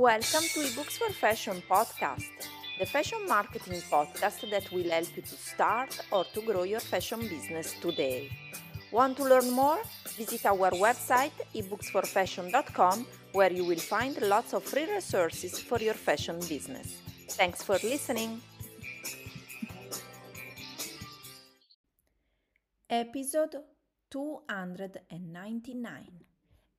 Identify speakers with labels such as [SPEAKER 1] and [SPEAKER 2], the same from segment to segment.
[SPEAKER 1] Welcome to eBooks for Fashion podcast, the fashion marketing podcast that will help you to start or to grow your fashion business today. Want to learn more? Visit our website ebooksforfashion.com where you will find lots of free resources for your fashion business. Thanks for listening. Episode 299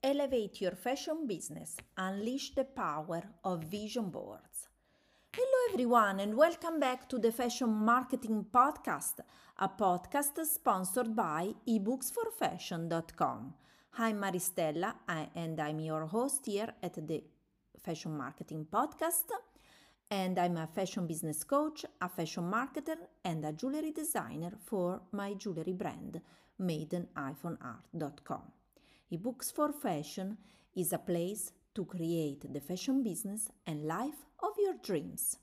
[SPEAKER 1] Elevate your fashion business, unleash the power of vision boards. Hello, everyone, and welcome back to the Fashion Marketing Podcast, a podcast sponsored by ebooksforfashion.com. I'm Maristella, and I'm your host here at the Fashion Marketing Podcast. And I'm a fashion business coach, a fashion marketer, and a jewelry designer for my jewelry brand, maideniPhoneArt.com eBooks for Fashion is a place to create the fashion business and life of your dreams.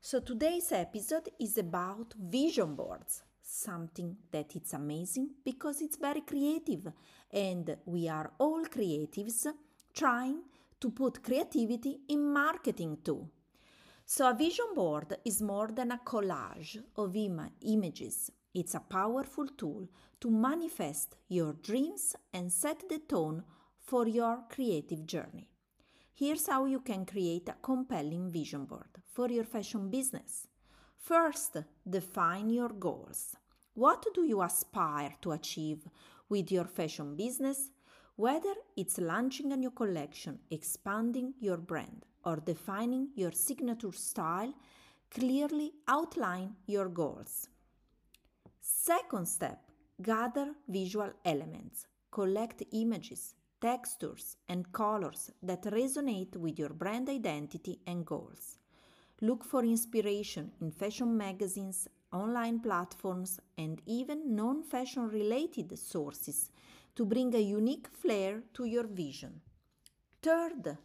[SPEAKER 1] So today's episode is about vision boards, something that it's amazing because it's very creative and we are all creatives trying to put creativity in marketing too. So a vision board is more than a collage of Im- images it's a powerful tool to manifest your dreams and set the tone for your creative journey. Here's how you can create a compelling vision board for your fashion business. First, define your goals. What do you aspire to achieve with your fashion business? Whether it's launching a new collection, expanding your brand, or defining your signature style, clearly outline your goals. Second step gather visual elements, collect images, textures, and colors that resonate with your brand identity and goals. Look for inspiration in fashion magazines, online platforms, and even non fashion related sources to bring a unique flair to your vision. Third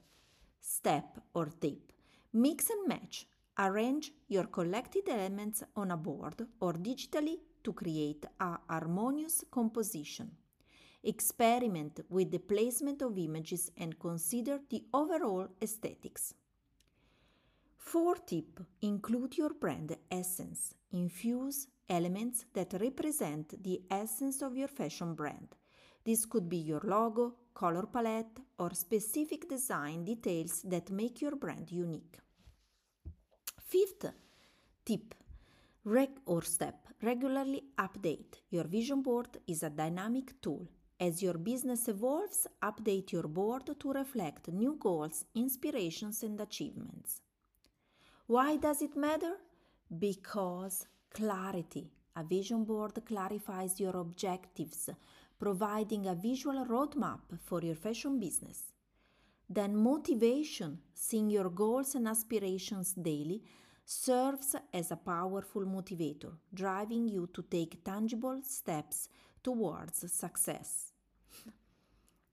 [SPEAKER 1] step or tip mix and match. Arrange your collected elements on a board or digitally to create a harmonious composition. Experiment with the placement of images and consider the overall aesthetics. Fourth tip include your brand essence. Infuse elements that represent the essence of your fashion brand. This could be your logo, color palette, or specific design details that make your brand unique. Fifth tip Reg or step regularly update. Your vision board is a dynamic tool. As your business evolves, update your board to reflect new goals, inspirations, and achievements. Why does it matter? Because clarity. A vision board clarifies your objectives, providing a visual roadmap for your fashion business. Then, motivation, seeing your goals and aspirations daily, serves as a powerful motivator, driving you to take tangible steps towards success.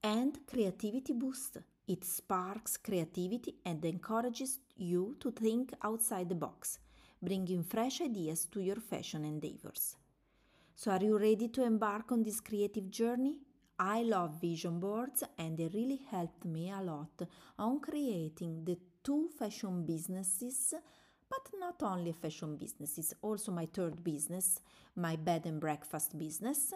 [SPEAKER 1] And creativity boost. It sparks creativity and encourages you to think outside the box, bringing fresh ideas to your fashion endeavors. So, are you ready to embark on this creative journey? I love vision boards and they really helped me a lot on creating the two fashion businesses but not only fashion business, it's also my third business, my bed and breakfast business,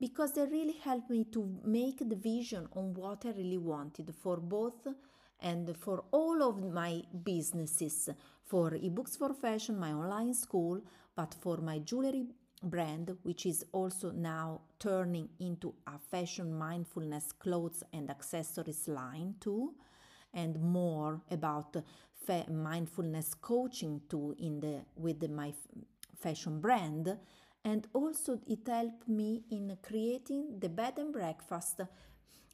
[SPEAKER 1] because they really helped me to make the vision on what I really wanted for both and for all of my businesses for ebooks for fashion, my online school, but for my jewelry brand, which is also now turning into a fashion mindfulness clothes and accessories line too, and more about mindfulness coaching too in the with the, my fashion brand and also it helped me in creating the bed and breakfast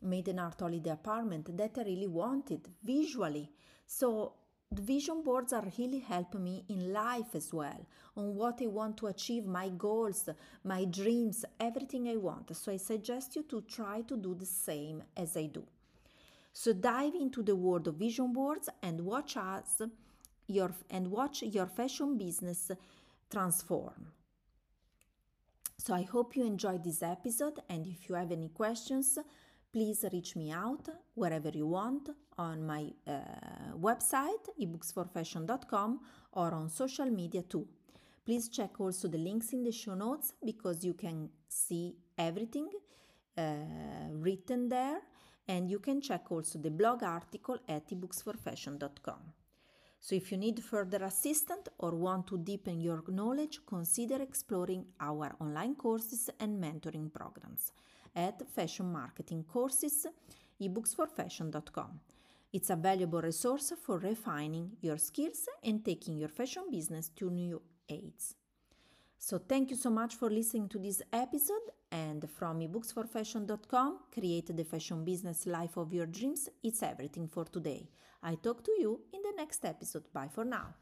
[SPEAKER 1] made in art holiday apartment that I really wanted visually. So the vision boards are really helping me in life as well on what I want to achieve, my goals, my dreams, everything I want. So I suggest you to try to do the same as I do. So dive into the world of vision boards and watch us your and watch your fashion business transform. So I hope you enjoyed this episode and if you have any questions, please reach me out wherever you want on my uh, website ebooksforfashion.com or on social media too. Please check also the links in the show notes because you can see everything uh, written there and you can check also the blog article at ebooksforfashion.com. So if you need further assistance or want to deepen your knowledge, consider exploring our online courses and mentoring programs at Fashion Marketing Courses ebooksforfashion.com. It's a valuable resource for refining your skills and taking your fashion business to new heights. So thank you so much for listening to this episode and from ebooksforfashion.com create the fashion business life of your dreams. It's everything for today. I talk to you in the next episode. Bye for now.